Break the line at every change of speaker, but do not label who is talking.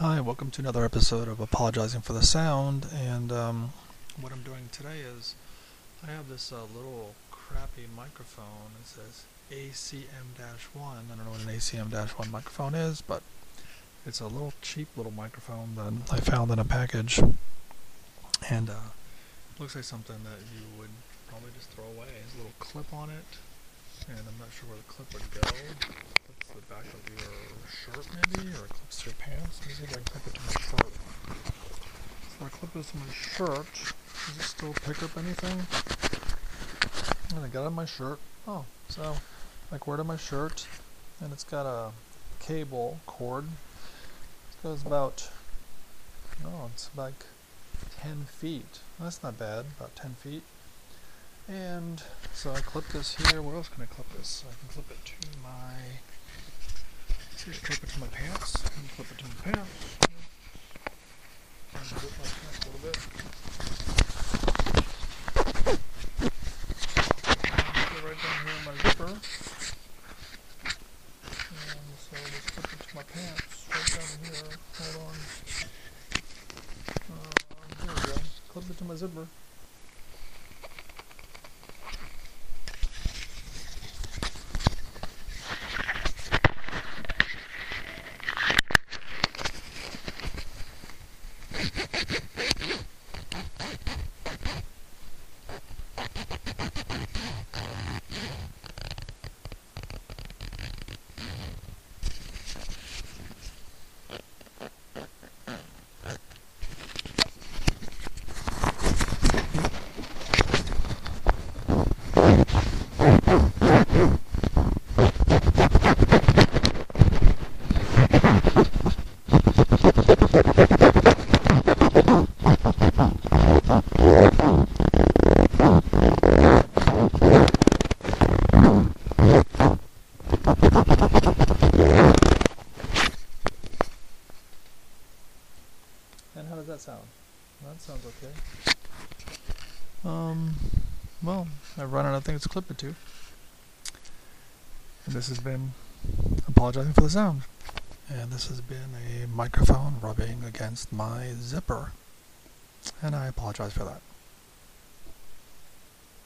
Hi, welcome to another episode of Apologizing for the Sound. And um, what I'm doing today is I have this uh, little crappy microphone. It says ACM 1. I don't know what an ACM 1 microphone is, but it's a little cheap little microphone that I found in a package. And uh, looks like something that you would probably just throw away. There's a little clip on it, and I'm not sure where the clip would go. That's the back of your shirt, maybe, or clips to your pants. Let me see if I can clip it to my shirt. So I clip this to my shirt. Does it still pick up anything? And I got on my shirt. Oh, so like wear it on my shirt, and it's got a cable cord. It goes about, oh, it's like 10 feet. That's not bad, about 10 feet. And so I clip this here. Where else can I clip this? I can clip it to my. See, clip it to my pants. And clip it to my pants. And zip my pants a little bit. It right down here in my zipper. And so I just clip it to my pants right down here. Hold on. Uh, there we go. Clip it to my zipper. And how does that sound? That sounds okay. Um, well, I've run out of things to clip it to. And this has been apologizing for the sound. And this has been a microphone rubbing against my zipper. And I apologize for that.